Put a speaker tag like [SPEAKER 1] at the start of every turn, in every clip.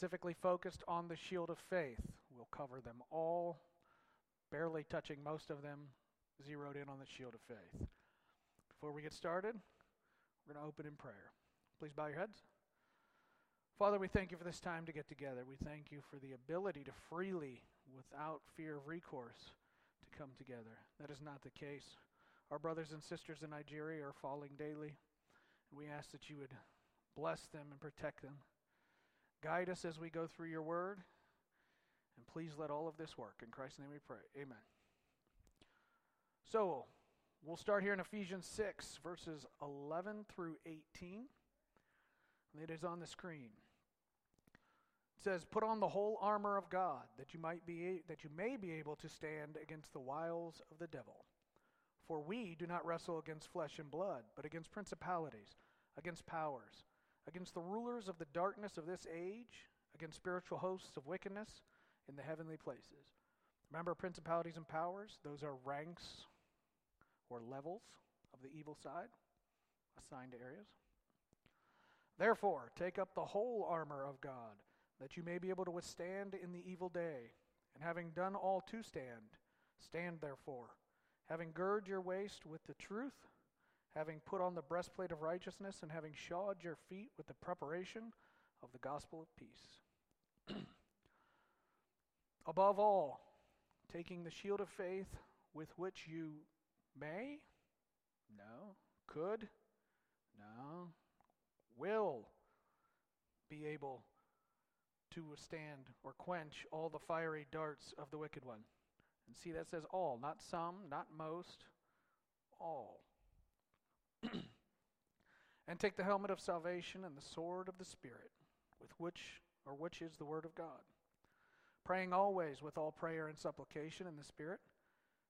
[SPEAKER 1] specifically focused on the shield of faith. We'll cover them all, barely touching most of them, zeroed in on the shield of faith. Before we get started, we're going to open in prayer. Please bow your heads. Father, we thank you for this time to get together. We thank you for the ability to freely, without fear of recourse, to come together. That is not the case. Our brothers and sisters in Nigeria are falling daily, and we ask that you would bless them and protect them. Guide us as we go through your word, and please let all of this work. In Christ's name we pray. Amen. So, we'll start here in Ephesians 6, verses 11 through 18. It is on the screen. It says, "Put on the whole armor of God, that you might be that you may be able to stand against the wiles of the devil. For we do not wrestle against flesh and blood, but against principalities, against powers, against the rulers of the darkness of this age, against spiritual hosts of wickedness in the heavenly places." Remember principalities and powers? Those are ranks or levels of the evil side assigned to areas. Therefore, take up the whole armor of God that you may be able to withstand in the evil day. And having done all to stand, stand therefore, having girded your waist with the truth, having put on the breastplate of righteousness, and having shod your feet with the preparation of the gospel of peace. Above all, taking the shield of faith with which you may, no, could, no, will be able to withstand or quench all the fiery darts of the wicked one. And see, that says all, not some, not most, all. and take the helmet of salvation and the sword of the Spirit, with which or which is the word of God. Praying always with all prayer and supplication in the Spirit,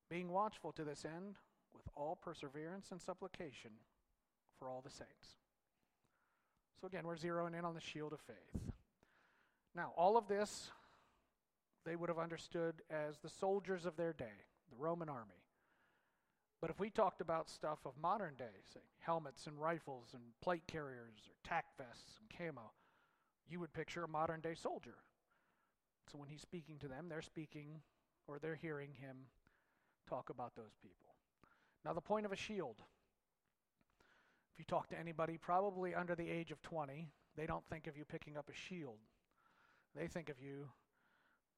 [SPEAKER 1] being watchful to this end with all perseverance and supplication for all the saints. So again, we're zeroing in on the shield of faith. Now, all of this they would have understood as the soldiers of their day, the Roman army. But if we talked about stuff of modern day, say helmets and rifles and plate carriers or tack vests and camo, you would picture a modern day soldier. So when he's speaking to them, they're speaking or they're hearing him talk about those people. Now, the point of a shield. If you talk to anybody, probably under the age of 20, they don't think of you picking up a shield. They think of you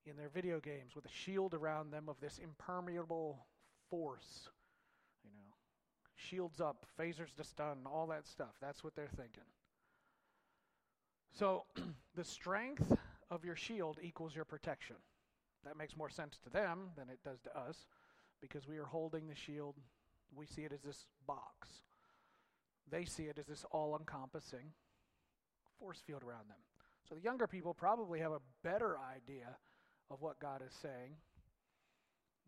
[SPEAKER 1] in their video games with a shield around them of this impermeable force. Shields up, phasers to stun, all that stuff. That's what they're thinking. So, the strength of your shield equals your protection. That makes more sense to them than it does to us because we are holding the shield. We see it as this box. They see it as this all encompassing force field around them. So the younger people probably have a better idea of what God is saying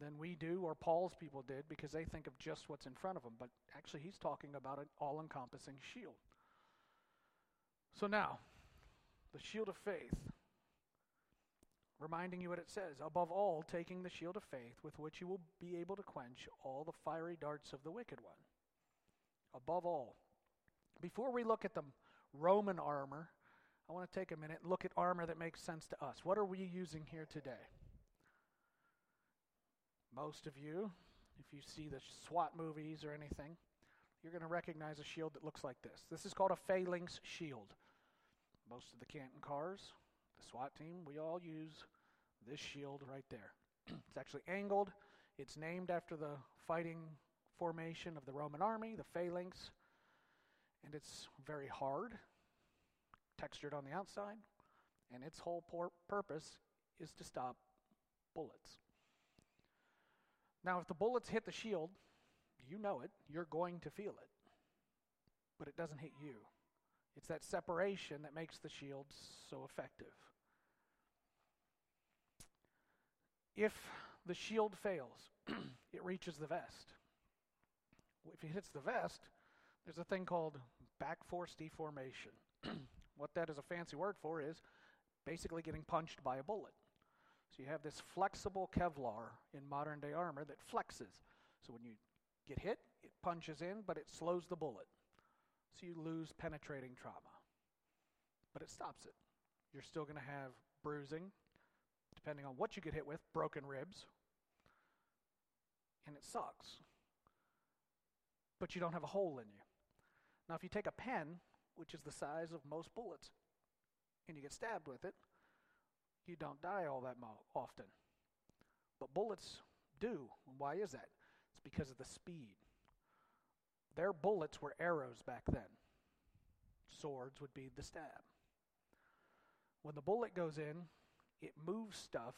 [SPEAKER 1] than we do or Paul's people did because they think of just what's in front of them. But actually, he's talking about an all encompassing shield. So now, the shield of faith, reminding you what it says above all, taking the shield of faith with which you will be able to quench all the fiery darts of the wicked one. Above all. Before we look at the Roman armor, I want to take a minute and look at armor that makes sense to us. What are we using here today? Most of you, if you see the SWAT movies or anything, you're going to recognize a shield that looks like this. This is called a phalanx shield. Most of the Canton cars, the SWAT team, we all use this shield right there. it's actually angled. It's named after the fighting formation of the Roman army, the phalanx, and it's very hard textured on the outside, and its whole purpose is to stop bullets. Now, if the bullets hit the shield, you know it, you're going to feel it, but it doesn't hit you. It's that separation that makes the shield so effective. If the shield fails, it reaches the vest. If it hits the vest, there's a thing called back force deformation. What that is a fancy word for is basically getting punched by a bullet. So you have this flexible Kevlar in modern day armor that flexes. So when you get hit, it punches in, but it slows the bullet. So you lose penetrating trauma. But it stops it. You're still going to have bruising, depending on what you get hit with, broken ribs. And it sucks. But you don't have a hole in you. Now, if you take a pen, which is the size of most bullets, and you get stabbed with it, you don't die all that often. But bullets do. Why is that? It's because of the speed. Their bullets were arrows back then. Swords would be the stab. When the bullet goes in, it moves stuff,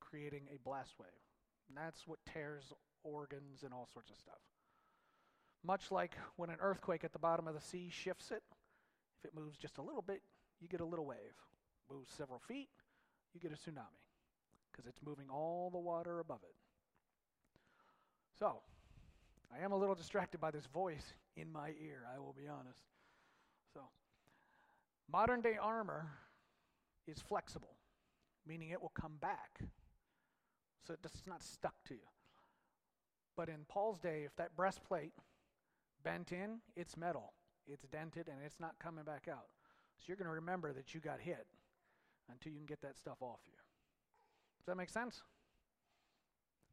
[SPEAKER 1] creating a blast wave. And that's what tears organs and all sorts of stuff. Much like when an earthquake at the bottom of the sea shifts it, if it moves just a little bit, you get a little wave. Moves several feet, you get a tsunami because it's moving all the water above it. So, I am a little distracted by this voice in my ear, I will be honest. So, modern day armor is flexible, meaning it will come back. So it's not stuck to you. But in Paul's day, if that breastplate bent in, it's metal. It's dented and it's not coming back out. So you're going to remember that you got hit until you can get that stuff off you. Does that make sense?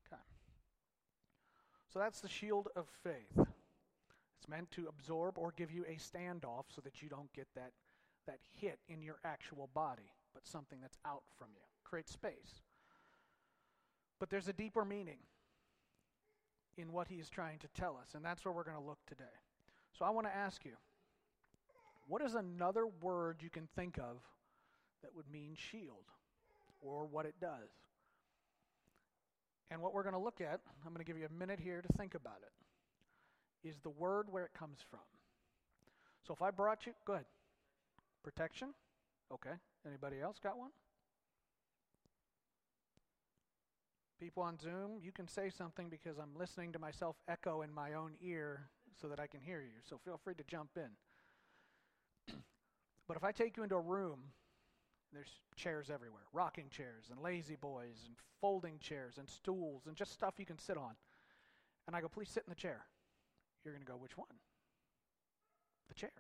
[SPEAKER 1] Okay. So that's the shield of faith. It's meant to absorb or give you a standoff so that you don't get that, that hit in your actual body, but something that's out from you. Create space. But there's a deeper meaning in what he is trying to tell us, and that's where we're going to look today. So I want to ask you what is another word you can think of that would mean shield or what it does? And what we're going to look at, I'm going to give you a minute here to think about it, is the word where it comes from. So if I brought you, go ahead. Protection? Okay. Anybody else got one? People on Zoom, you can say something because I'm listening to myself echo in my own ear so that I can hear you. So feel free to jump in. but if I take you into a room, there's chairs everywhere rocking chairs and lazy boys and folding chairs and stools and just stuff you can sit on. And I go, please sit in the chair. You're going to go, which one? The chair.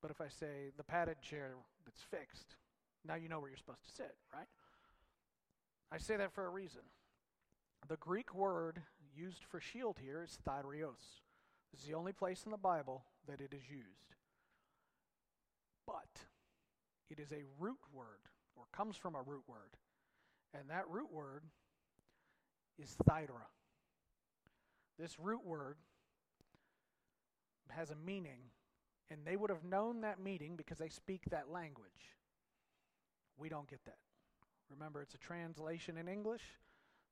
[SPEAKER 1] But if I say the padded chair that's fixed, now you know where you're supposed to sit, right? I say that for a reason. The Greek word used for shield here is thyreos. This is the only place in the Bible that it is used. But it is a root word, or comes from a root word. And that root word is thyra. This root word has a meaning, and they would have known that meaning because they speak that language. We don't get that. Remember, it's a translation in English.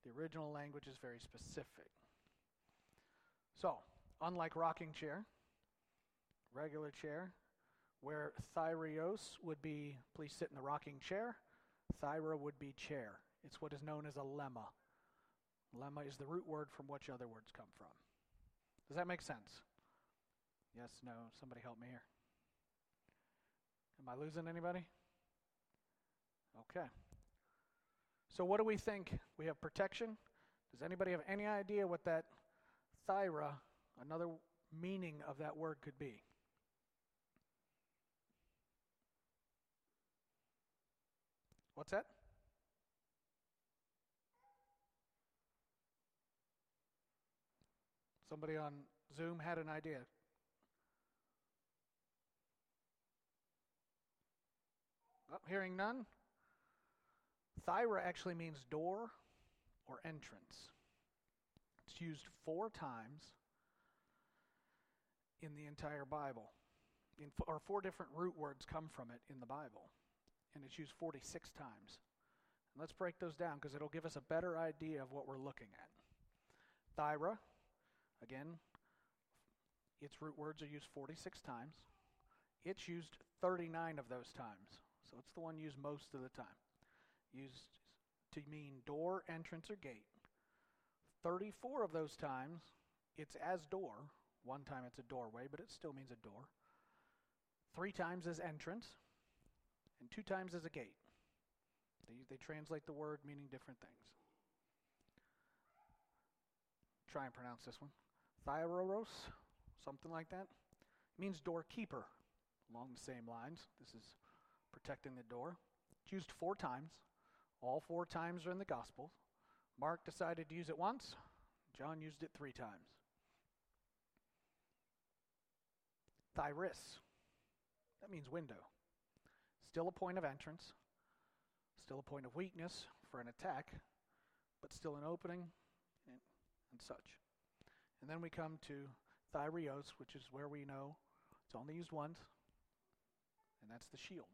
[SPEAKER 1] The original language is very specific. So, unlike rocking chair, regular chair, where thyreos would be please sit in the rocking chair, thyra would be chair. It's what is known as a lemma. Lemma is the root word from which other words come from. Does that make sense? Yes, no, somebody help me here. Am I losing anybody? Okay. So, what do we think? We have protection. Does anybody have any idea what that thyra, another meaning of that word, could be? What's that? Somebody on Zoom had an idea. Oh, hearing none? Thyra actually means door or entrance. It's used four times in the entire Bible. In, or four different root words come from it in the Bible. And it's used 46 times. And let's break those down because it'll give us a better idea of what we're looking at. Thyra, again, its root words are used 46 times. It's used 39 of those times. So it's the one used most of the time used to mean door, entrance, or gate. 34 of those times, it's as door. One time it's a doorway, but it still means a door. Three times as entrance, and two times as a gate. They, they translate the word meaning different things. Try and pronounce this one. Thyroros, something like that. It means doorkeeper, along the same lines. This is protecting the door. It's used four times. All four times are in the Gospels. Mark decided to use it once, John used it three times. Thyris, that means window. Still a point of entrance, still a point of weakness for an attack, but still an opening and, and such. And then we come to thyreos, which is where we know it's only used once, and that's the shield.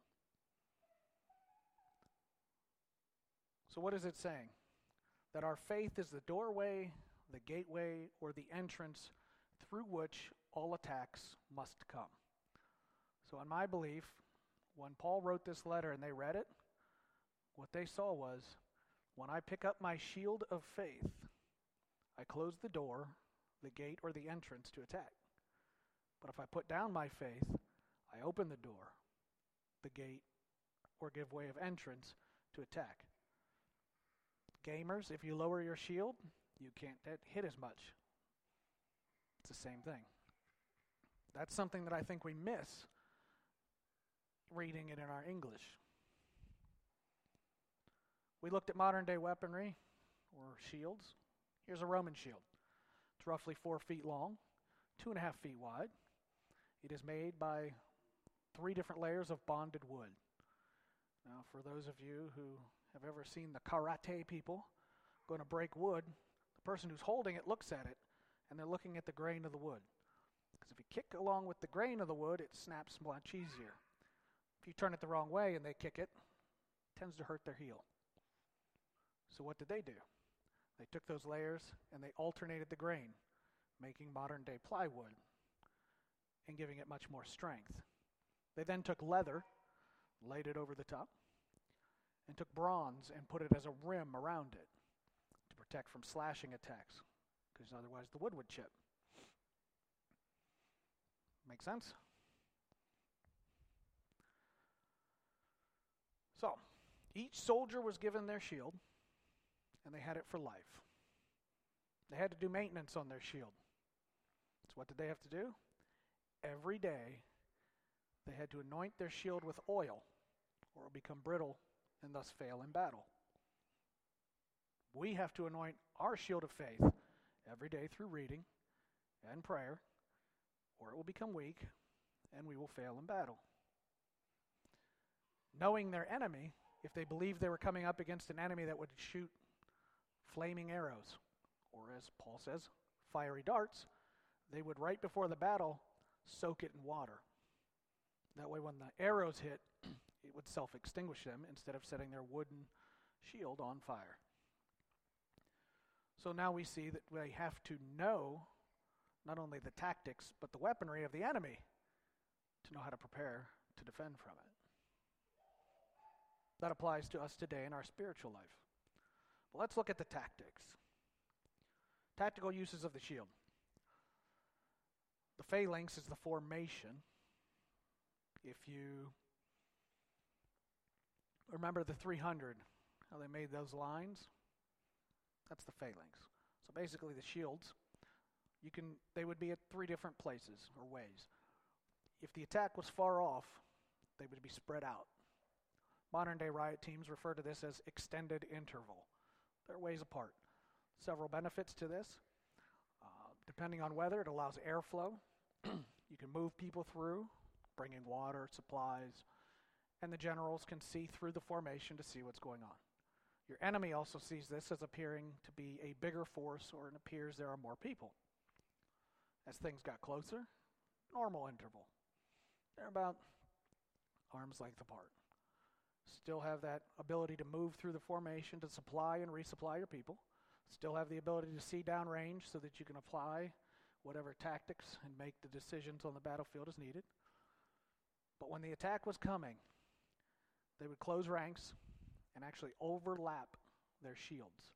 [SPEAKER 1] So, what is it saying? That our faith is the doorway, the gateway, or the entrance through which all attacks must come. So, in my belief, when Paul wrote this letter and they read it, what they saw was when I pick up my shield of faith, I close the door, the gate, or the entrance to attack. But if I put down my faith, I open the door, the gate, or give way of entrance to attack. Gamers, if you lower your shield, you can't hit as much. It's the same thing. That's something that I think we miss reading it in our English. We looked at modern day weaponry or shields. Here's a Roman shield. It's roughly four feet long, two and a half feet wide. It is made by three different layers of bonded wood. Now, for those of you who have ever seen the karate people going to break wood, the person who's holding it looks at it and they're looking at the grain of the wood. Because if you kick along with the grain of the wood, it snaps much easier. If you turn it the wrong way and they kick it, it tends to hurt their heel. So what did they do? They took those layers and they alternated the grain, making modern day plywood and giving it much more strength. They then took leather, laid it over the top, and took bronze and put it as a rim around it to protect from slashing attacks, because otherwise the wood would chip. Make sense? So, each soldier was given their shield, and they had it for life. They had to do maintenance on their shield. So, what did they have to do? Every day, they had to anoint their shield with oil, or it would become brittle and thus fail in battle. We have to anoint our shield of faith every day through reading and prayer, or it will become weak and we will fail in battle. Knowing their enemy, if they believed they were coming up against an enemy that would shoot flaming arrows, or as Paul says, fiery darts, they would, right before the battle, soak it in water. That way, when the arrows hit, it would self extinguish them instead of setting their wooden shield on fire. So now we see that they have to know not only the tactics, but the weaponry of the enemy to know how to prepare to defend from it. That applies to us today in our spiritual life. But let's look at the tactics. Tactical uses of the shield. The phalanx is the formation. If you remember the 300, how they made those lines? That's the phalanx. So basically, the shields, you can they would be at three different places or ways. If the attack was far off, they would be spread out. Modern day riot teams refer to this as extended interval. They're ways apart. Several benefits to this. Uh, depending on weather, it allows airflow. you can move people through, bringing water, supplies, and the generals can see through the formation to see what's going on. Your enemy also sees this as appearing to be a bigger force, or it appears there are more people. As things got closer, normal interval. They're about arm's length apart. Still have that ability to move through the formation to supply and resupply your people. Still have the ability to see downrange so that you can apply whatever tactics and make the decisions on the battlefield as needed. But when the attack was coming, they would close ranks and actually overlap their shields.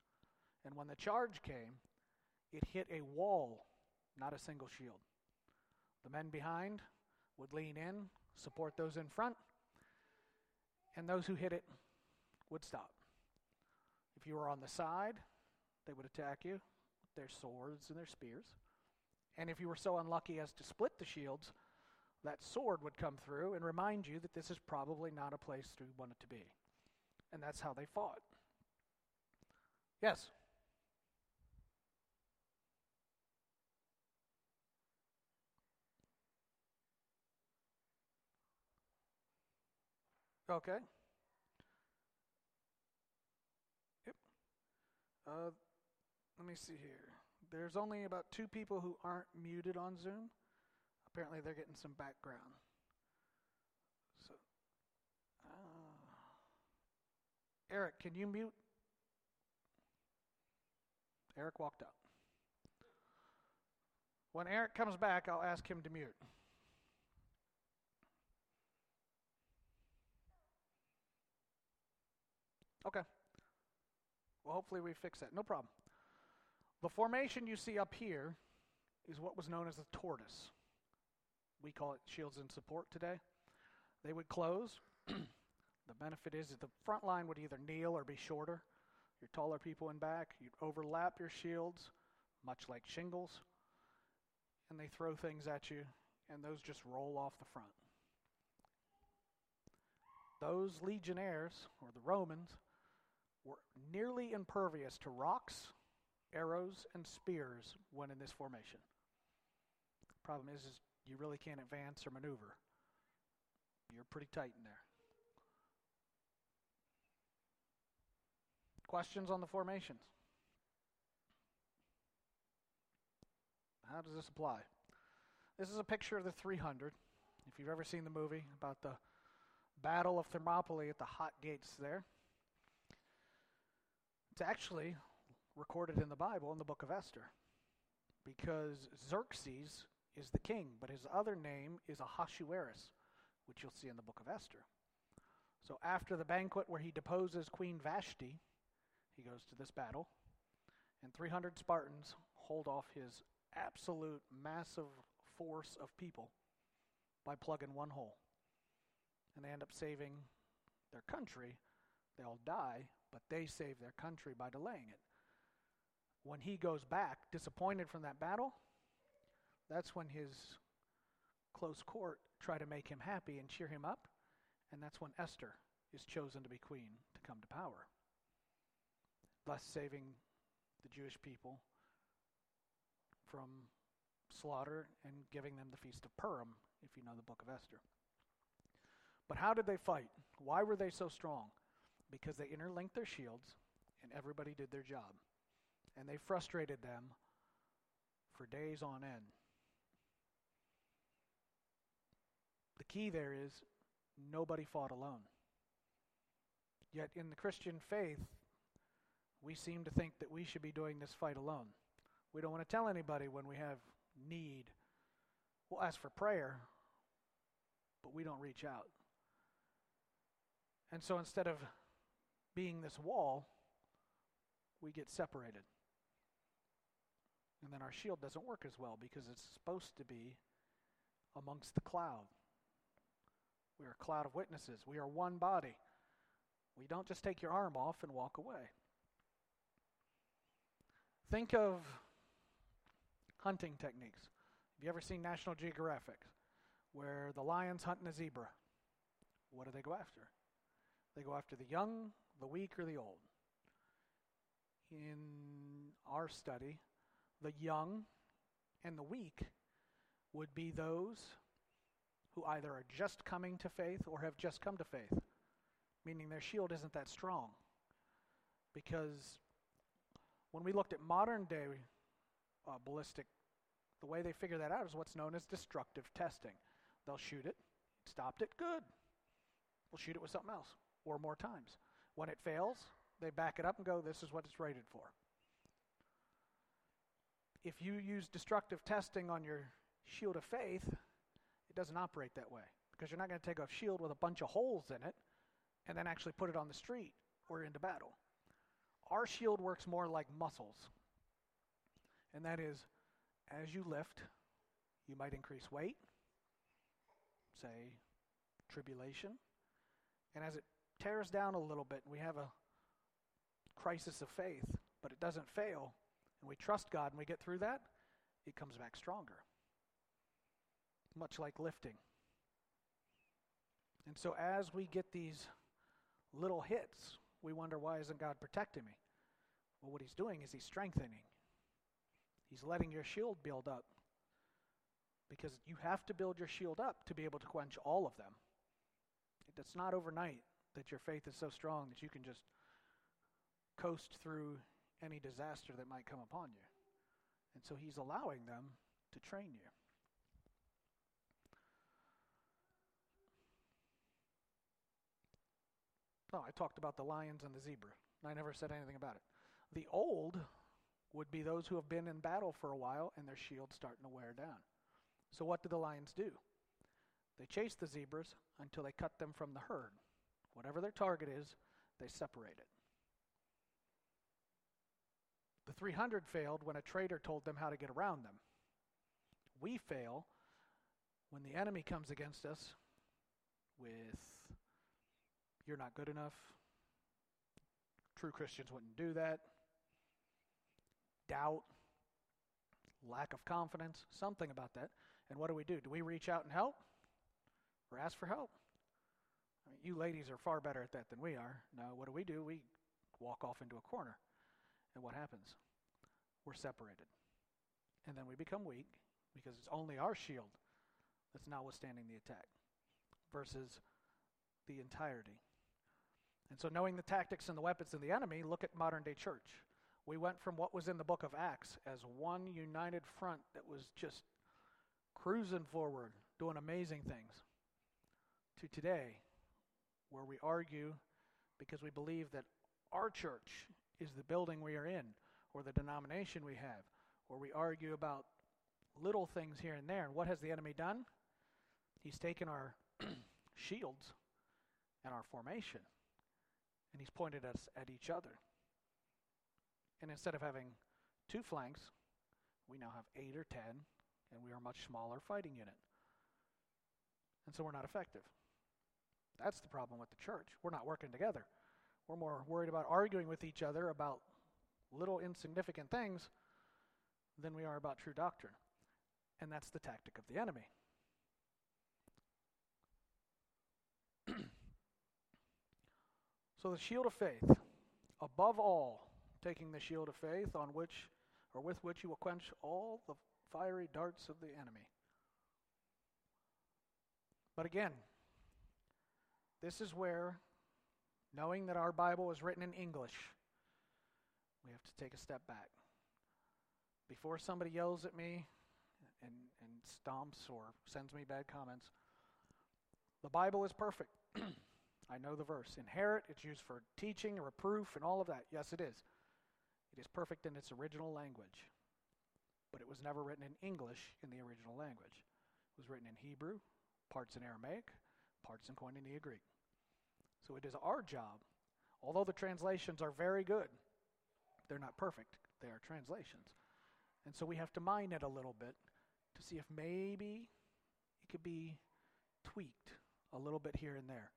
[SPEAKER 1] And when the charge came, it hit a wall, not a single shield. The men behind would lean in, support those in front, and those who hit it would stop. If you were on the side, they would attack you with their swords and their spears. And if you were so unlucky as to split the shields, that sword would come through and remind you that this is probably not a place you want it to be. And that's how they fought. Yes? Okay. Yep. Uh, let me see here. There's only about two people who aren't muted on Zoom. Apparently, they're getting some background. So, uh, Eric, can you mute? Eric walked out. When Eric comes back, I'll ask him to mute. Okay. Well, hopefully we fix that. No problem. The formation you see up here is what was known as the tortoise. We call it shields and support today. They would close. the benefit is that the front line would either kneel or be shorter. Your taller people in back, you'd overlap your shields, much like shingles, and they throw things at you, and those just roll off the front. Those legionnaires, or the Romans, were nearly impervious to rocks, arrows, and spears when in this formation. The Problem is, is you really can't advance or maneuver. You're pretty tight in there. Questions on the formations? How does this apply? This is a picture of the 300. If you've ever seen the movie about the Battle of Thermopylae at the Hot Gates there, it's actually recorded in the Bible in the book of Esther because Xerxes is the king, but his other name is Ahasuerus, which you'll see in the book of Esther. So after the banquet where he deposes Queen Vashti, he goes to this battle, and 300 Spartans hold off his absolute massive force of people by plugging one hole. And they end up saving their country. They all die, but they save their country by delaying it. When he goes back, disappointed from that battle, that's when his close court try to make him happy and cheer him up, and that's when Esther is chosen to be queen to come to power, thus saving the Jewish people from slaughter and giving them the Feast of Purim, if you know the book of Esther. But how did they fight? Why were they so strong? Because they interlinked their shields and everybody did their job. And they frustrated them for days on end. The key there is nobody fought alone. Yet in the Christian faith, we seem to think that we should be doing this fight alone. We don't want to tell anybody when we have need. We'll ask for prayer, but we don't reach out. And so instead of being this wall, we get separated. And then our shield doesn't work as well because it's supposed to be amongst the cloud. We are a cloud of witnesses. We are one body. We don't just take your arm off and walk away. Think of hunting techniques. Have you ever seen National Geographic where the lion's hunting a zebra? What do they go after? They go after the young, the weak or the old. In our study, the young and the weak would be those who either are just coming to faith or have just come to faith, meaning their shield isn't that strong. Because when we looked at modern day uh, ballistic, the way they figure that out is what's known as destructive testing. They'll shoot it, stopped it, good. We'll shoot it with something else, or more times. When it fails, they back it up and go, this is what it's rated for. If you use destructive testing on your shield of faith, it doesn't operate that way because you're not going to take a shield with a bunch of holes in it and then actually put it on the street or into battle. Our shield works more like muscles. And that is, as you lift, you might increase weight, say tribulation. And as it tears down a little bit and we have a crisis of faith, but it doesn't fail, and we trust God and we get through that, it comes back stronger. Much like lifting. And so as we get these little hits, we wonder why isn't God protecting me? Well, what he's doing is he's strengthening. He's letting your shield build up. Because you have to build your shield up to be able to quench all of them. It's not overnight that your faith is so strong that you can just coast through any disaster that might come upon you. And so he's allowing them to train you. Oh, I talked about the lions and the zebra. I never said anything about it. The old would be those who have been in battle for a while and their shield's starting to wear down. So what do the lions do? They chase the zebras until they cut them from the herd. Whatever their target is, they separate it. The 300 failed when a traitor told them how to get around them. We fail when the enemy comes against us with, you're not good enough. True Christians wouldn't do that. Doubt, lack of confidence, something about that. And what do we do? Do we reach out and help or ask for help? I mean, you ladies are far better at that than we are. No, what do we do? We walk off into a corner. And what happens? We're separated. And then we become weak because it's only our shield that's not withstanding the attack versus the entirety. And so, knowing the tactics and the weapons of the enemy, look at modern day church. We went from what was in the book of Acts as one united front that was just cruising forward, doing amazing things, to today, where we argue because we believe that our church is the building we are in or the denomination we have, or we argue about little things here and there. And what has the enemy done? He's taken our shields and our formation, and he's pointed us at each other. And instead of having two flanks, we now have eight or ten, and we are a much smaller fighting unit. And so we're not effective. That's the problem with the church. We're not working together. We're more worried about arguing with each other about little insignificant things than we are about true doctrine. And that's the tactic of the enemy. so the shield of faith, above all, taking the shield of faith on which or with which you will quench all the fiery darts of the enemy. But again, this is where knowing that our Bible is written in English we have to take a step back. Before somebody yells at me and, and stomps or sends me bad comments, the Bible is perfect. I know the verse. Inherit, it's used for teaching, reproof, and all of that. Yes, it is. It is perfect in its original language. But it was never written in English in the original language. It was written in Hebrew, parts in Aramaic, parts in Koine Greek. So it is our job, although the translations are very good, they're not perfect, they are translations. And so we have to mine it a little bit to see if maybe it could be tweaked a little bit here and there.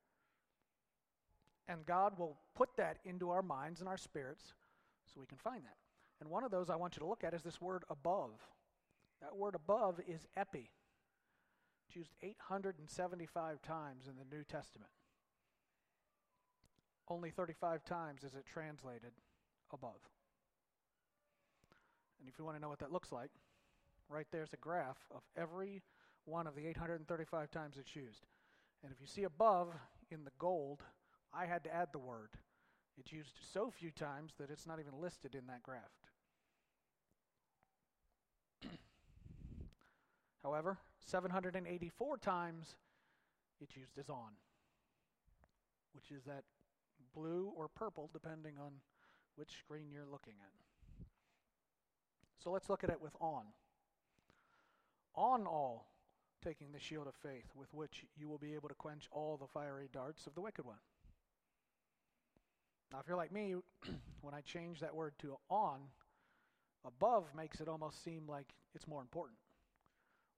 [SPEAKER 1] And God will put that into our minds and our spirits so we can find that. And one of those I want you to look at is this word above. That word above is epi. It's used 875 times in the New Testament. Only 35 times is it translated above. And if you want to know what that looks like, right there's a graph of every one of the 835 times it's used. And if you see above in the gold, I had to add the word. It's used so few times that it's not even listed in that graph. However, 784 times it's used as on, which is that blue or purple, depending on which screen you're looking at. So let's look at it with on. On all, taking the shield of faith, with which you will be able to quench all the fiery darts of the wicked one. Now, if you're like me, when I change that word to on, above makes it almost seem like it's more important.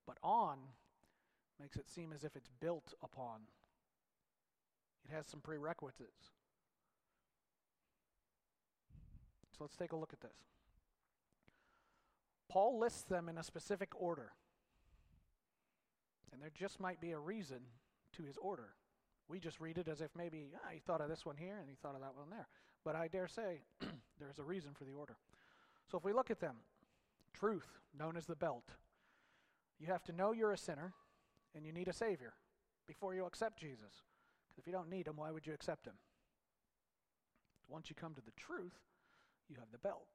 [SPEAKER 1] But on makes it seem as if it's built upon. It has some prerequisites. So let's take a look at this. Paul lists them in a specific order. And there just might be a reason to his order. We just read it as if maybe ah, he thought of this one here and he thought of that one there. But I dare say there's a reason for the order. So if we look at them, truth, known as the belt, you have to know you're a sinner and you need a Savior before you accept Jesus. Because if you don't need him, why would you accept him? Once you come to the truth, you have the belt.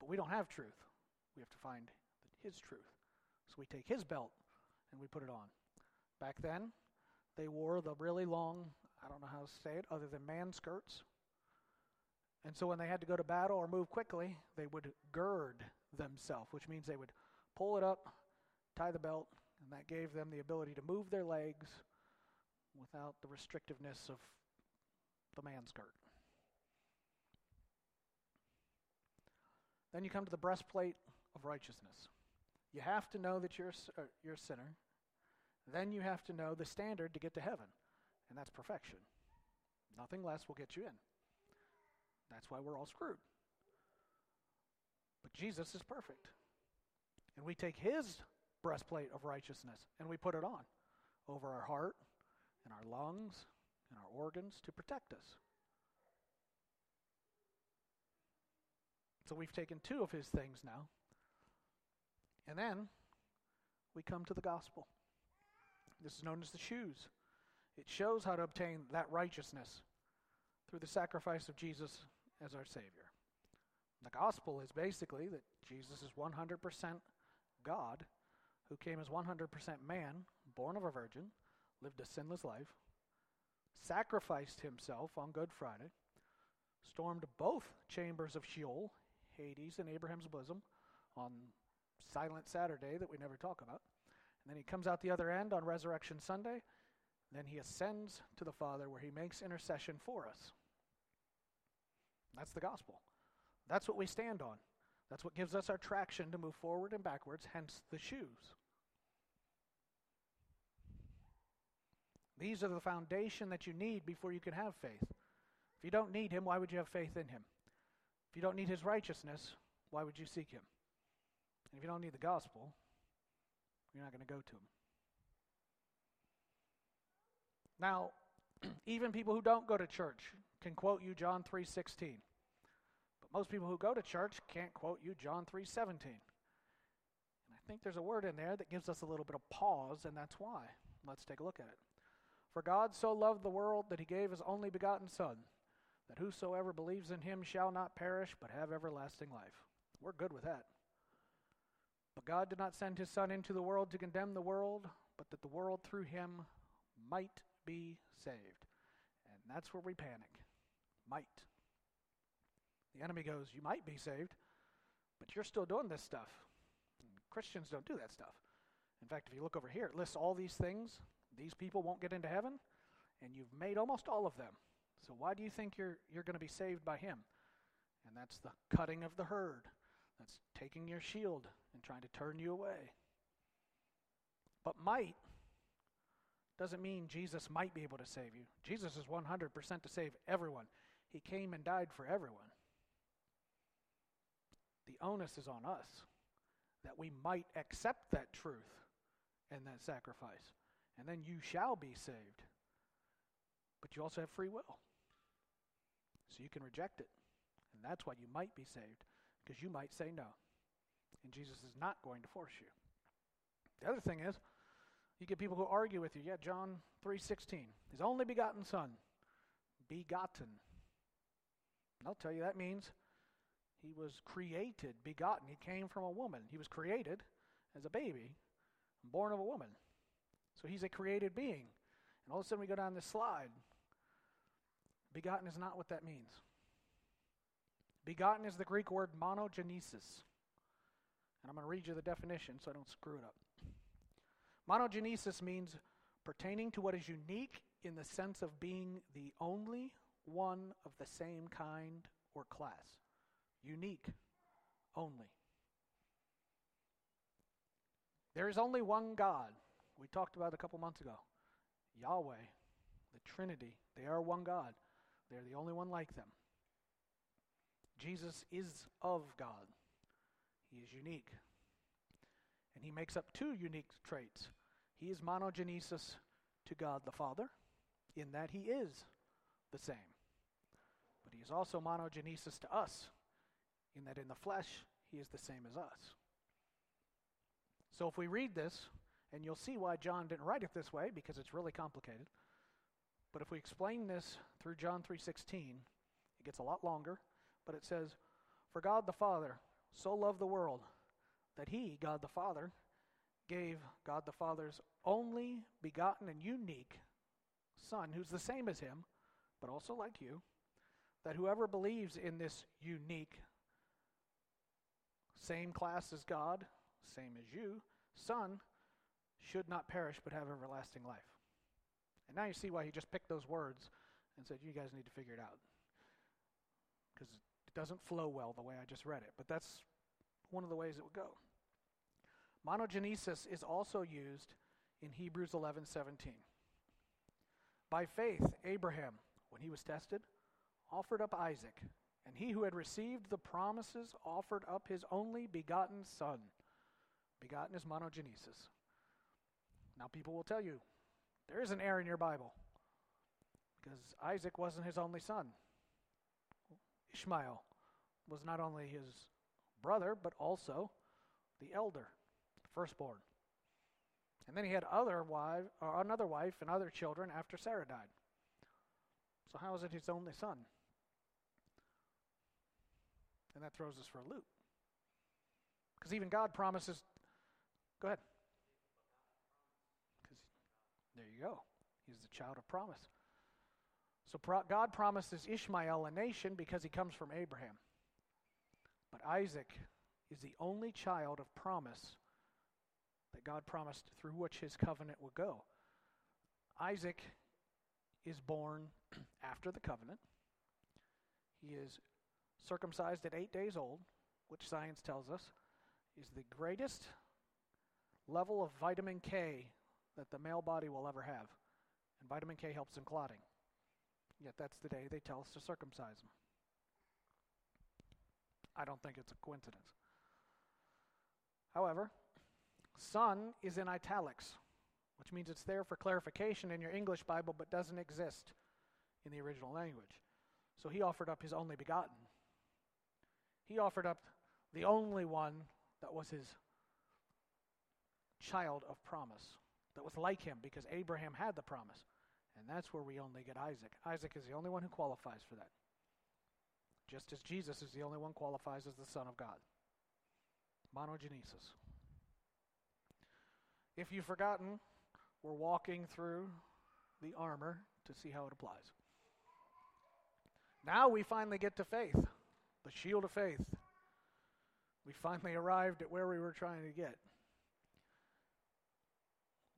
[SPEAKER 1] But we don't have truth. We have to find his truth. So we take his belt and we put it on. Back then, they wore the really long, I don't know how to say it, other than man skirts. And so when they had to go to battle or move quickly, they would gird themselves, which means they would pull it up, tie the belt, and that gave them the ability to move their legs without the restrictiveness of the man skirt. Then you come to the breastplate of righteousness. You have to know that you're, uh, you're a sinner. Then you have to know the standard to get to heaven, and that's perfection. Nothing less will get you in. That's why we're all screwed. But Jesus is perfect. And we take his breastplate of righteousness and we put it on over our heart and our lungs and our organs to protect us. So we've taken two of his things now. And then we come to the gospel. This is known as the shoes. It shows how to obtain that righteousness through the sacrifice of Jesus as our Savior. The gospel is basically that Jesus is 100% God who came as 100% man, born of a virgin, lived a sinless life, sacrificed himself on Good Friday, stormed both chambers of Sheol, Hades, and Abraham's bosom on Silent Saturday that we never talk about. And then he comes out the other end on Resurrection Sunday. Then he ascends to the Father where he makes intercession for us. That's the gospel. That's what we stand on. That's what gives us our traction to move forward and backwards, hence the shoes. These are the foundation that you need before you can have faith. If you don't need him, why would you have faith in him? If you don't need his righteousness, why would you seek him? And if you don't need the gospel, you're not going to go to him. Now, even people who don't go to church can quote you John 3:16. But most people who go to church can't quote you John 3:17. And I think there's a word in there that gives us a little bit of pause and that's why. Let's take a look at it. For God so loved the world that he gave his only begotten son that whosoever believes in him shall not perish but have everlasting life. We're good with that. But God did not send his Son into the world to condemn the world, but that the world through him might be saved. And that's where we panic. Might. The enemy goes, You might be saved, but you're still doing this stuff. And Christians don't do that stuff. In fact, if you look over here, it lists all these things. These people won't get into heaven, and you've made almost all of them. So why do you think you're, you're going to be saved by him? And that's the cutting of the herd. That's taking your shield and trying to turn you away. But might doesn't mean Jesus might be able to save you. Jesus is 100% to save everyone. He came and died for everyone. The onus is on us that we might accept that truth and that sacrifice. And then you shall be saved. But you also have free will. So you can reject it. And that's why you might be saved because you might say no. And Jesus is not going to force you. The other thing is, you get people who argue with you. Yeah, John 3:16. His only begotten son, begotten. And I'll tell you that means he was created, begotten. He came from a woman. He was created as a baby, born of a woman. So he's a created being. And all of a sudden we go down this slide. Begotten is not what that means. Begotten is the Greek word monogenesis. And I'm going to read you the definition so I don't screw it up. Monogenesis means pertaining to what is unique in the sense of being the only one of the same kind or class. Unique only. There is only one God. We talked about a couple months ago. Yahweh, the Trinity, they are one God. They're the only one like them. Jesus is of God. He is unique. And he makes up two unique traits. He is monogenesis to God the Father, in that he is the same. But he is also monogenesis to us, in that in the flesh he is the same as us. So if we read this, and you'll see why John didn't write it this way because it's really complicated. But if we explain this through John 3:16, it gets a lot longer, but it says, "For God the Father so loved the world that he, God the Father, gave God the Father's only begotten and unique Son, who's the same as him, but also like you, that whoever believes in this unique, same class as God, same as you, Son, should not perish but have everlasting life. And now you see why he just picked those words and said, You guys need to figure it out. Because it doesn't flow well the way I just read it. But that's one of the ways it would go. Monogenesis is also used in Hebrews 11 17. By faith, Abraham, when he was tested, offered up Isaac, and he who had received the promises offered up his only begotten son. Begotten is monogenesis. Now, people will tell you there is an error in your Bible because Isaac wasn't his only son. Ishmael was not only his brother, but also the elder, the firstborn. And then he had other wife, or another wife and other children after Sarah died. So how is it his only son? And that throws us for a loop. Because even God promises. Go ahead. There you go. He's the child of promise. So God promises Ishmael a nation because he comes from Abraham. But Isaac is the only child of promise that God promised through which his covenant would go. Isaac is born after the covenant. He is circumcised at eight days old, which science tells us is the greatest level of vitamin K that the male body will ever have. And vitamin K helps in clotting. Yet that's the day they tell us to circumcise them. I don't think it's a coincidence. However, son is in italics, which means it's there for clarification in your English Bible but doesn't exist in the original language. So he offered up his only begotten. He offered up the only one that was his child of promise that was like him because Abraham had the promise. And that's where we only get Isaac. Isaac is the only one who qualifies for that. Just as Jesus is the only one qualifies as the Son of God. Monogenesis. If you've forgotten, we're walking through the armor to see how it applies. Now we finally get to faith, the shield of faith. We finally arrived at where we were trying to get.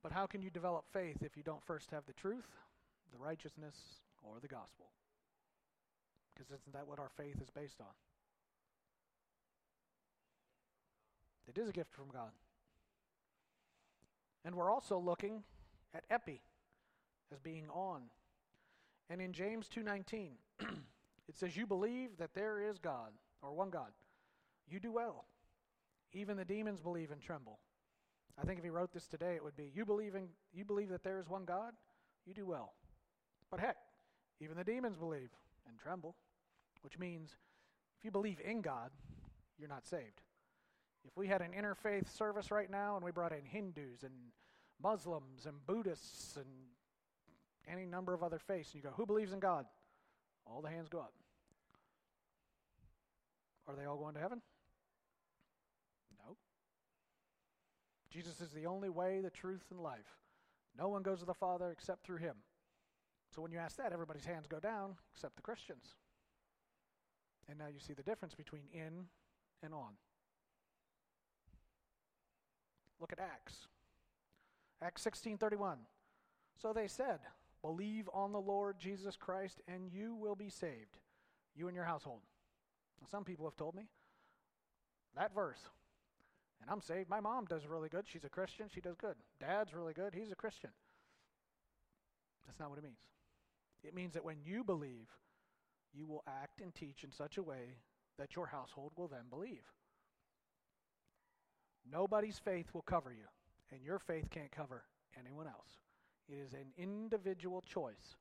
[SPEAKER 1] But how can you develop faith if you don't first have the truth, the righteousness, or the gospel? Because isn't that what our faith is based on? It is a gift from God. And we're also looking at epi as being on. And in James 2:19, it says you believe that there is God or one God. You do well. Even the demons believe and tremble. I think if he wrote this today, it would be you believe, in, you believe that there is one God? You do well. But heck, even the demons believe and tremble, which means if you believe in God, you're not saved. If we had an interfaith service right now and we brought in Hindus and Muslims and Buddhists and any number of other faiths, and you go, Who believes in God? All the hands go up. Are they all going to heaven? Jesus is the only way, the truth, and life. No one goes to the Father except through him. So when you ask that, everybody's hands go down except the Christians. And now you see the difference between in and on. Look at Acts. Acts 16:31. So they said, "Believe on the Lord Jesus Christ and you will be saved, you and your household." Now, some people have told me that verse and I'm saved. My mom does really good. She's a Christian. She does good. Dad's really good. He's a Christian. That's not what it means. It means that when you believe, you will act and teach in such a way that your household will then believe. Nobody's faith will cover you, and your faith can't cover anyone else. It is an individual choice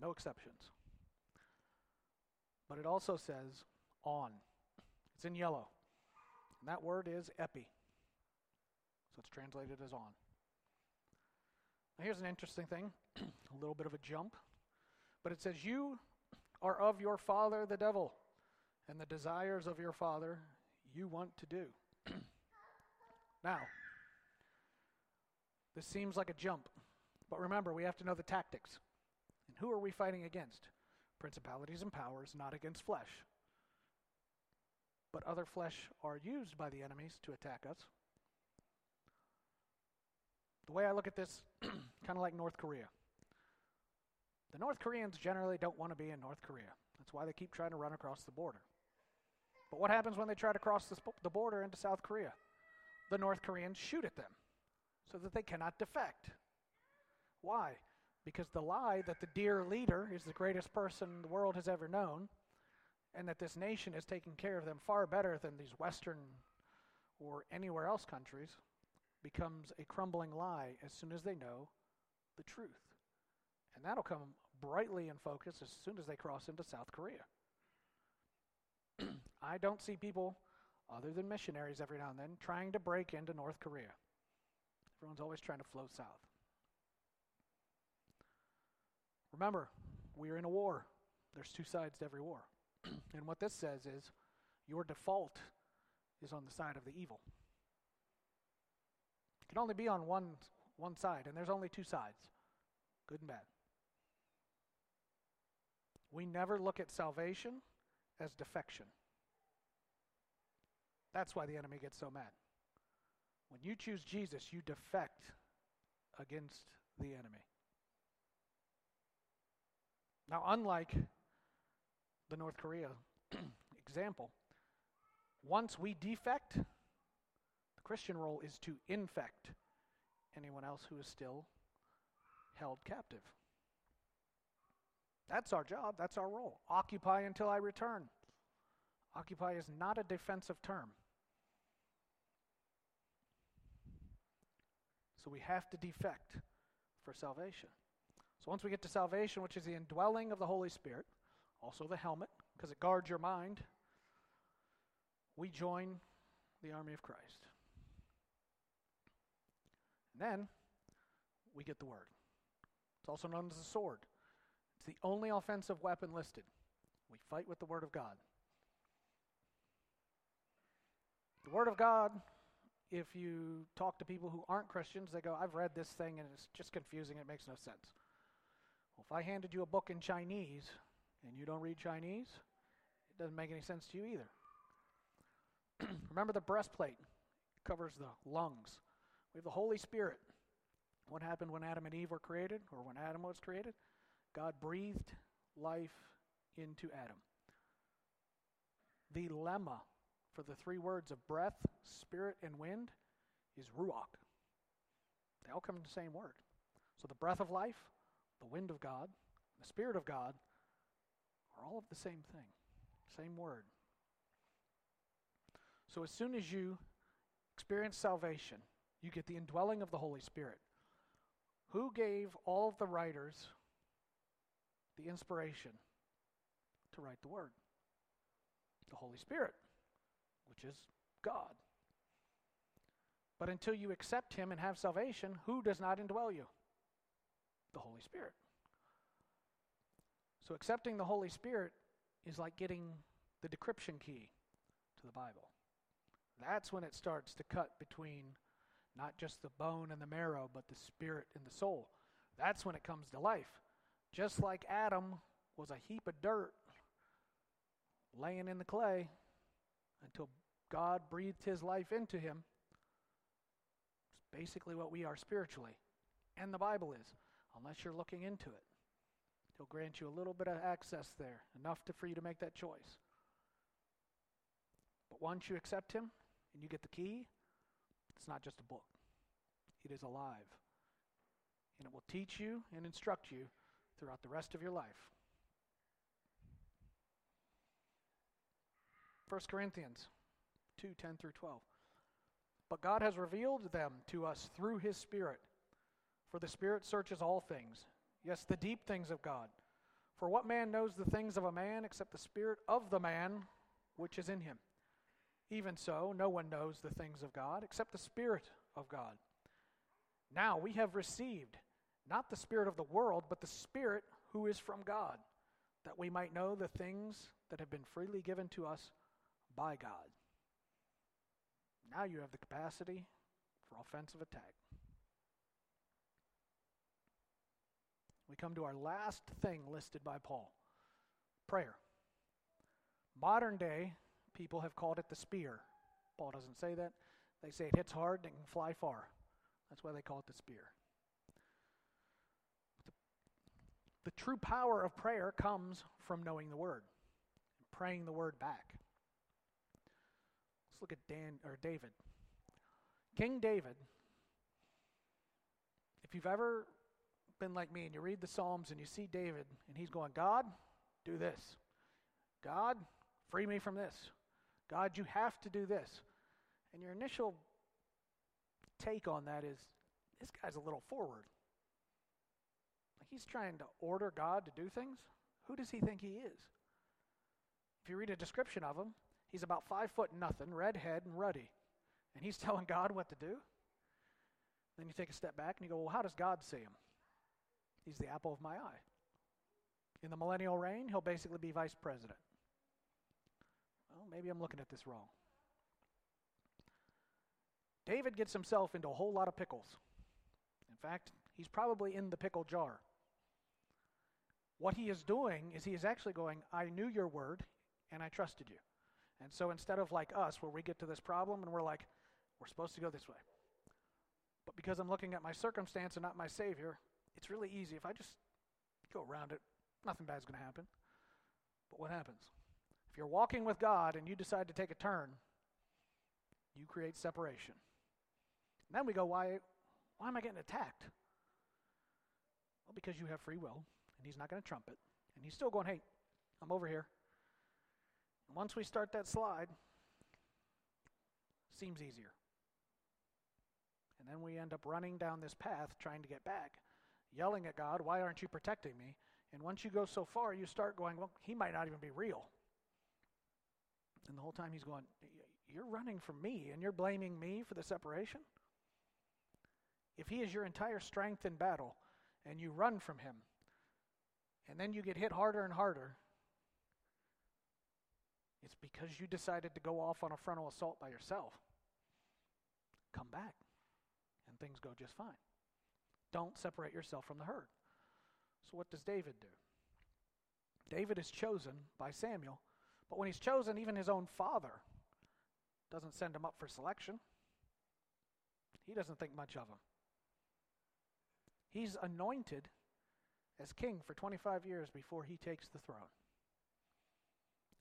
[SPEAKER 1] No exceptions. But it also says on. It's in yellow. And that word is epi. So it's translated as on. Now here's an interesting thing, a little bit of a jump. But it says, You are of your father the devil, and the desires of your father you want to do. now, this seems like a jump, but remember, we have to know the tactics. And who are we fighting against? Principalities and powers, not against flesh. But other flesh are used by the enemies to attack us. The way I look at this, kind of like North Korea. The North Koreans generally don't want to be in North Korea. That's why they keep trying to run across the border. But what happens when they try to cross the, sp- the border into South Korea? The North Koreans shoot at them so that they cannot defect. Why? Because the lie that the dear leader is the greatest person the world has ever known and that this nation is taking care of them far better than these Western or anywhere else countries becomes a crumbling lie as soon as they know the truth. And that'll come brightly in focus as soon as they cross into South Korea. I don't see people, other than missionaries every now and then, trying to break into North Korea. Everyone's always trying to flow south. Remember, we are in a war. There's two sides to every war. and what this says is your default is on the side of the evil. It can only be on one, one side, and there's only two sides good and bad. We never look at salvation as defection. That's why the enemy gets so mad. When you choose Jesus, you defect against the enemy. Now, unlike the North Korea example, once we defect, the Christian role is to infect anyone else who is still held captive. That's our job, that's our role. Occupy until I return. Occupy is not a defensive term. So we have to defect for salvation. So once we get to salvation, which is the indwelling of the Holy Spirit, also the helmet, because it guards your mind, we join the army of Christ. And then we get the word. It's also known as the sword. It's the only offensive weapon listed. We fight with the word of God. The word of God, if you talk to people who aren't Christians, they go, I've read this thing and it's just confusing, it makes no sense. Well, if I handed you a book in Chinese and you don't read Chinese, it doesn't make any sense to you either. Remember the breastplate covers the lungs. We have the Holy Spirit. What happened when Adam and Eve were created, or when Adam was created? God breathed life into Adam. The lemma for the three words of breath, spirit, and wind is ruach. They all come from the same word. So the breath of life, the wind of God, the Spirit of God are all of the same thing, same word. So as soon as you experience salvation, you get the indwelling of the Holy Spirit. Who gave all of the writers the inspiration to write the Word? The Holy Spirit, which is God. But until you accept Him and have salvation, who does not indwell you? the Holy Spirit. So accepting the Holy Spirit is like getting the decryption key to the Bible. That's when it starts to cut between not just the bone and the marrow, but the spirit and the soul. That's when it comes to life. Just like Adam was a heap of dirt laying in the clay until God breathed his life into him. It's basically what we are spiritually. And the Bible is unless you're looking into it. He'll grant you a little bit of access there, enough to, for you to make that choice. But once you accept Him and you get the key, it's not just a book, it is alive. And it will teach you and instruct you throughout the rest of your life. 1 Corinthians 2 10 through 12. But God has revealed them to us through His Spirit. For the Spirit searches all things, yes, the deep things of God. For what man knows the things of a man except the spirit of the man which is in him? Even so, no one knows the things of God except the Spirit of God. Now we have received not the Spirit of the world, but the Spirit who is from God, that we might know the things that have been freely given to us by God. Now you have the capacity for offensive attack. We come to our last thing listed by Paul prayer. Modern day people have called it the spear. Paul doesn't say that. They say it hits hard and it can fly far. That's why they call it the spear. The, the true power of prayer comes from knowing the word praying the word back. Let's look at Dan or David. King David, if you've ever been like me and you read the Psalms and you see David and he's going, God, do this. God, free me from this. God, you have to do this. And your initial take on that is this guy's a little forward. Like he's trying to order God to do things. Who does he think he is? If you read a description of him, he's about five foot nothing, red head, and ruddy. And he's telling God what to do. Then you take a step back and you go, well, how does God see him? He's the apple of my eye. In the millennial reign, he'll basically be vice president. Well, maybe I'm looking at this wrong. David gets himself into a whole lot of pickles. In fact, he's probably in the pickle jar. What he is doing is he is actually going, I knew your word and I trusted you. And so instead of like us, where we get to this problem and we're like, we're supposed to go this way. But because I'm looking at my circumstance and not my Savior, it's really easy. If I just go around it, nothing bad's going to happen. But what happens? If you're walking with God and you decide to take a turn, you create separation. And then we go, why, why am I getting attacked? Well, because you have free will, and He's not going to trump it. And He's still going, hey, I'm over here. And once we start that slide, seems easier. And then we end up running down this path trying to get back yelling at God, Why aren't you protecting me? And once you go so far, you start going, Well, he might not even be real. And the whole time he's going, You're running from me and you're blaming me for the separation? If he is your entire strength in battle and you run from him, and then you get hit harder and harder, it's because you decided to go off on a frontal assault by yourself. Come back, and things go just fine. Don't separate yourself from the herd. So, what does David do? David is chosen by Samuel, but when he's chosen, even his own father doesn't send him up for selection. He doesn't think much of him. He's anointed as king for 25 years before he takes the throne.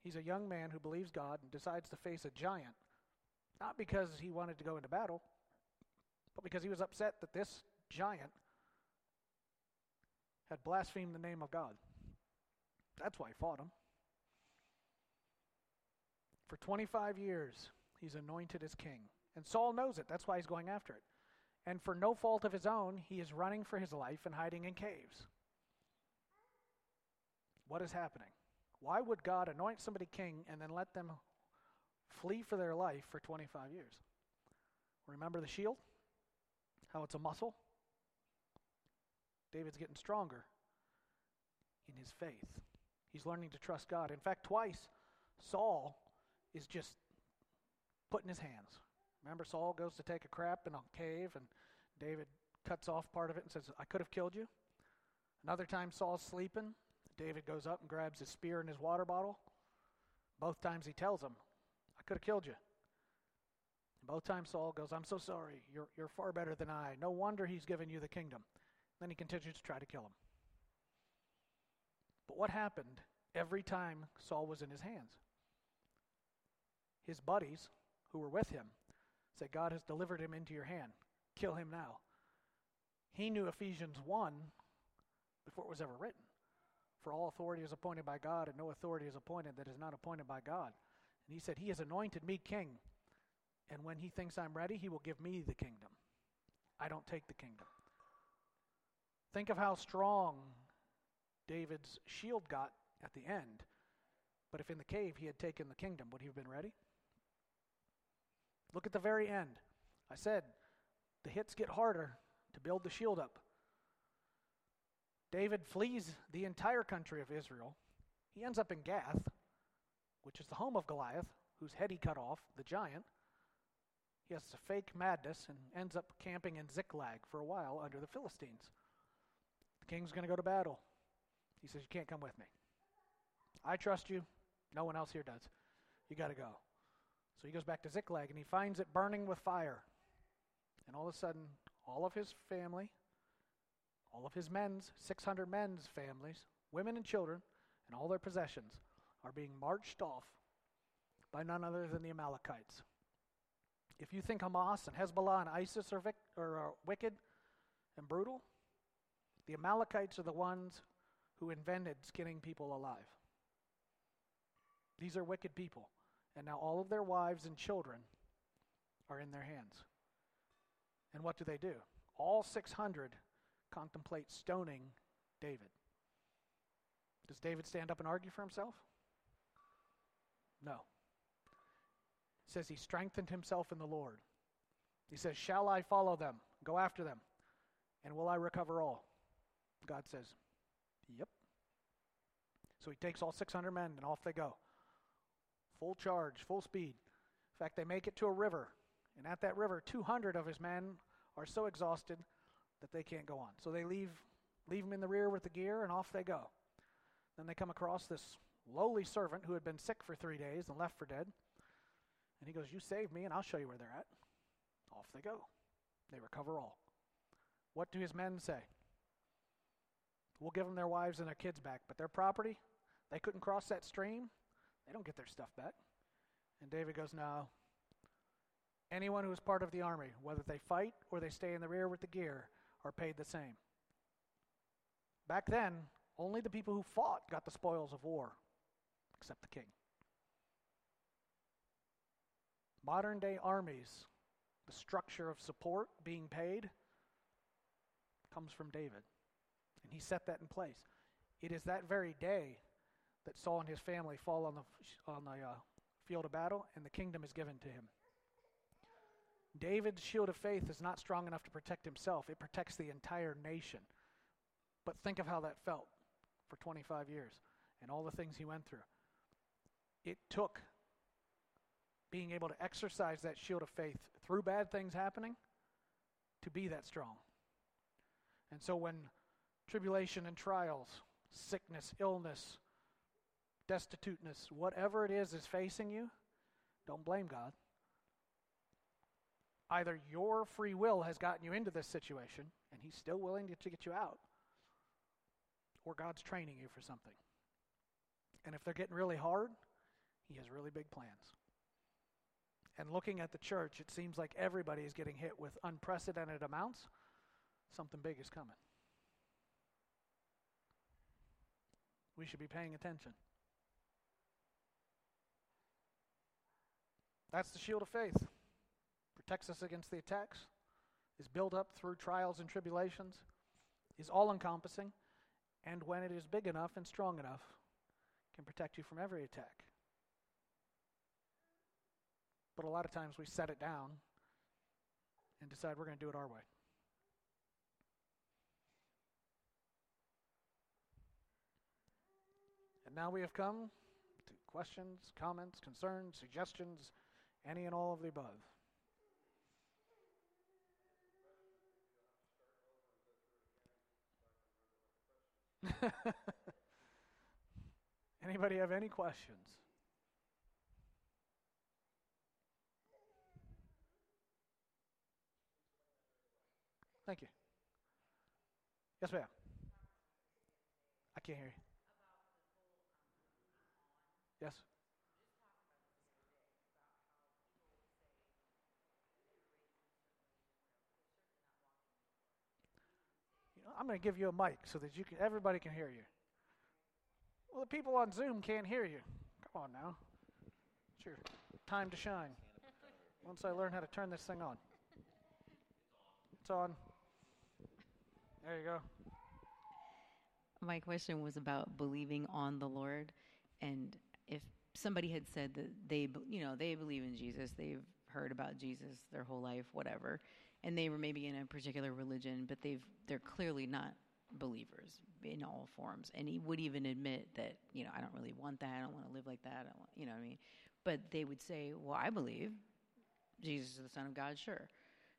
[SPEAKER 1] He's a young man who believes God and decides to face a giant, not because he wanted to go into battle, but because he was upset that this giant had blasphemed the name of God. That's why he fought him. For 25 years, he's anointed as king. And Saul knows it. That's why he's going after it. And for no fault of his own, he is running for his life and hiding in caves. What is happening? Why would God anoint somebody king and then let them flee for their life for 25 years? Remember the shield? How it's a muscle? David's getting stronger in his faith. He's learning to trust God. In fact, twice, Saul is just putting his hands. Remember, Saul goes to take a crap in a cave, and David cuts off part of it and says, I could have killed you. Another time, Saul's sleeping. David goes up and grabs his spear and his water bottle. Both times he tells him, I could have killed you. And Both times Saul goes, I'm so sorry. You're, you're far better than I. No wonder he's given you the kingdom. Then he continues to try to kill him. But what happened every time Saul was in his hands? His buddies who were with him said, God has delivered him into your hand. Kill him now. He knew Ephesians 1 before it was ever written. For all authority is appointed by God, and no authority is appointed that is not appointed by God. And he said, He has anointed me king. And when he thinks I'm ready, he will give me the kingdom. I don't take the kingdom. Think of how strong David's shield got at the end. But if in the cave he had taken the kingdom, would he have been ready? Look at the very end. I said the hits get harder to build the shield up. David flees the entire country of Israel. He ends up in Gath, which is the home of Goliath, whose head he cut off, the giant. He has a fake madness and ends up camping in Ziklag for a while under the Philistines. King's going to go to battle. He says, You can't come with me. I trust you. No one else here does. You got to go. So he goes back to Ziklag and he finds it burning with fire. And all of a sudden, all of his family, all of his men's, 600 men's families, women and children, and all their possessions are being marched off by none other than the Amalekites. If you think Hamas and Hezbollah and ISIS are, vic- are wicked and brutal, the Amalekites are the ones who invented skinning people alive. These are wicked people. And now all of their wives and children are in their hands. And what do they do? All 600 contemplate stoning David. Does David stand up and argue for himself? No. Says he strengthened himself in the Lord. He says, Shall I follow them? Go after them. And will I recover all? God says, Yep. So he takes all 600 men and off they go. Full charge, full speed. In fact, they make it to a river. And at that river, 200 of his men are so exhausted that they can't go on. So they leave, leave him in the rear with the gear and off they go. Then they come across this lowly servant who had been sick for three days and left for dead. And he goes, You saved me, and I'll show you where they're at. Off they go. They recover all. What do his men say? We'll give them their wives and their kids back, but their property, they couldn't cross that stream. They don't get their stuff back. And David goes, No. Anyone who is part of the army, whether they fight or they stay in the rear with the gear, are paid the same. Back then, only the people who fought got the spoils of war, except the king. Modern day armies, the structure of support being paid comes from David. And he set that in place. It is that very day that Saul and his family fall on the, on the uh, field of battle, and the kingdom is given to him. David's shield of faith is not strong enough to protect himself, it protects the entire nation. But think of how that felt for 25 years and all the things he went through. It took being able to exercise that shield of faith through bad things happening to be that strong. And so when tribulation and trials, sickness, illness, destituteness, whatever it is is facing you, don't blame God. Either your free will has gotten you into this situation and He's still willing to get you out, or God's training you for something. And if they're getting really hard, He has really big plans. And looking at the church, it seems like everybody is getting hit with unprecedented amounts. Something big is coming. We should be paying attention. That's the shield of faith. Protects us against the attacks, is built up through trials and tribulations, is all encompassing, and when it is big enough and strong enough, can protect you from every attack. But a lot of times we set it down and decide we're going to do it our way. And now we have come to questions, comments, concerns, suggestions, any and all of the above. Anybody have any questions? Thank you. Yes, ma'am. I can't hear you. Yes. You know, I'm going to give you a mic so that you can everybody can hear you. Well, the people on Zoom can't hear you. Come on now. It's your time to shine. Once I learn how to turn this thing on. It's on. There you go.
[SPEAKER 2] My question was about believing on the Lord, and if somebody had said that they, you know, they believe in Jesus, they've heard about Jesus their whole life, whatever, and they were maybe in a particular religion, but they've they're clearly not believers in all forms, and he would even admit that, you know, I don't really want that, I don't want to live like that, I don't want, you know what I mean? But they would say, well, I believe Jesus is the Son of God, sure.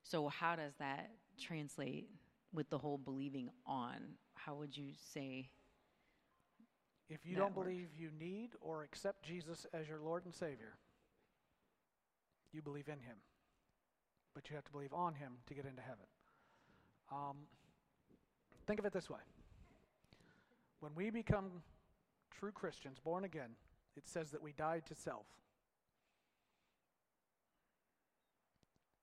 [SPEAKER 2] So how does that translate with the whole believing on? How would you say?
[SPEAKER 1] If you don't believe you need or accept Jesus as your Lord and Savior, you believe in Him. But you have to believe on Him to get into heaven. Um, think of it this way when we become true Christians, born again, it says that we died to self.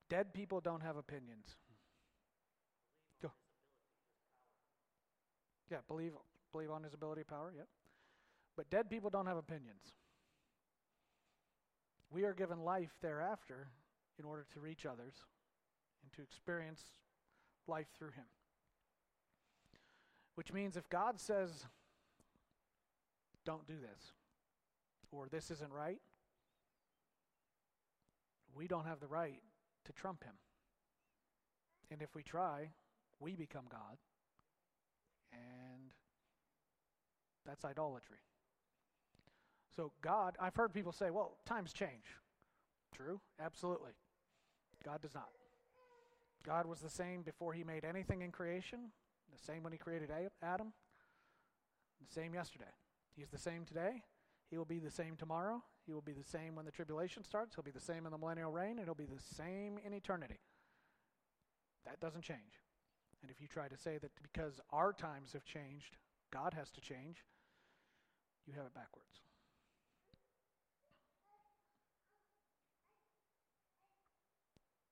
[SPEAKER 1] Dead people don't have opinions. Go. Yeah, believe believe on his ability power, yep. But dead people don't have opinions. We are given life thereafter in order to reach others and to experience life through him. Which means if God says, don't do this, or this isn't right, we don't have the right to trump him. And if we try, we become God. And that's idolatry. So, God, I've heard people say, well, times change. True, absolutely. God does not. God was the same before he made anything in creation, the same when he created Adam, the same yesterday. He's the same today. He will be the same tomorrow. He will be the same when the tribulation starts. He'll be the same in the millennial reign, he'll be the same in eternity. That doesn't change. And if you try to say that because our times have changed, God has to change, you have it backwards.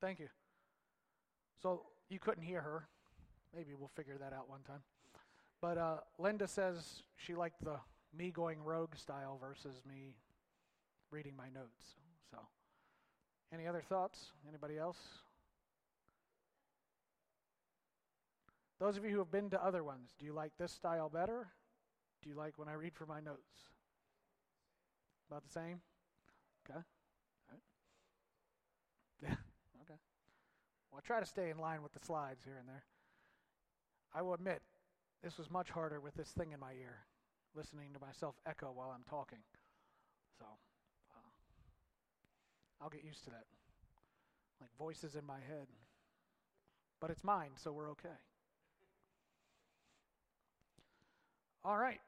[SPEAKER 1] Thank you. So you couldn't hear her. Maybe we'll figure that out one time. But uh, Linda says she liked the me going rogue style versus me reading my notes. So, any other thoughts? Anybody else? Those of you who have been to other ones, do you like this style better? Do you like when I read from my notes? About the same? Okay. All right. Yeah. Okay. Well, I try to stay in line with the slides here and there. I will admit, this was much harder with this thing in my ear, listening to myself echo while I'm talking. So, uh, I'll get used to that. Like voices in my head. But it's mine, so we're okay. All right.